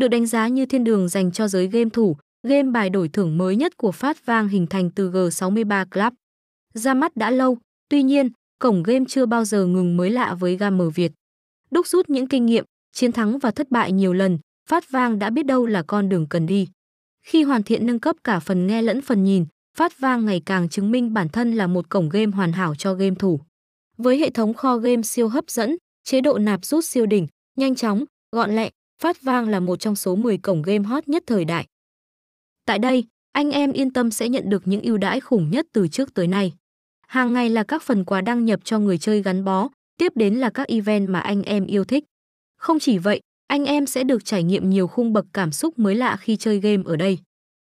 được đánh giá như thiên đường dành cho giới game thủ, game bài đổi thưởng mới nhất của Phát Vang hình thành từ G63 Club. Ra mắt đã lâu, tuy nhiên, cổng game chưa bao giờ ngừng mới lạ với gamer Việt. Đúc rút những kinh nghiệm, chiến thắng và thất bại nhiều lần, Phát Vang đã biết đâu là con đường cần đi. Khi hoàn thiện nâng cấp cả phần nghe lẫn phần nhìn, Phát Vang ngày càng chứng minh bản thân là một cổng game hoàn hảo cho game thủ. Với hệ thống kho game siêu hấp dẫn, chế độ nạp rút siêu đỉnh, nhanh chóng, gọn lẹ, Phát Vang là một trong số 10 cổng game hot nhất thời đại. Tại đây, anh em yên tâm sẽ nhận được những ưu đãi khủng nhất từ trước tới nay. Hàng ngày là các phần quà đăng nhập cho người chơi gắn bó, tiếp đến là các event mà anh em yêu thích. Không chỉ vậy, anh em sẽ được trải nghiệm nhiều khung bậc cảm xúc mới lạ khi chơi game ở đây.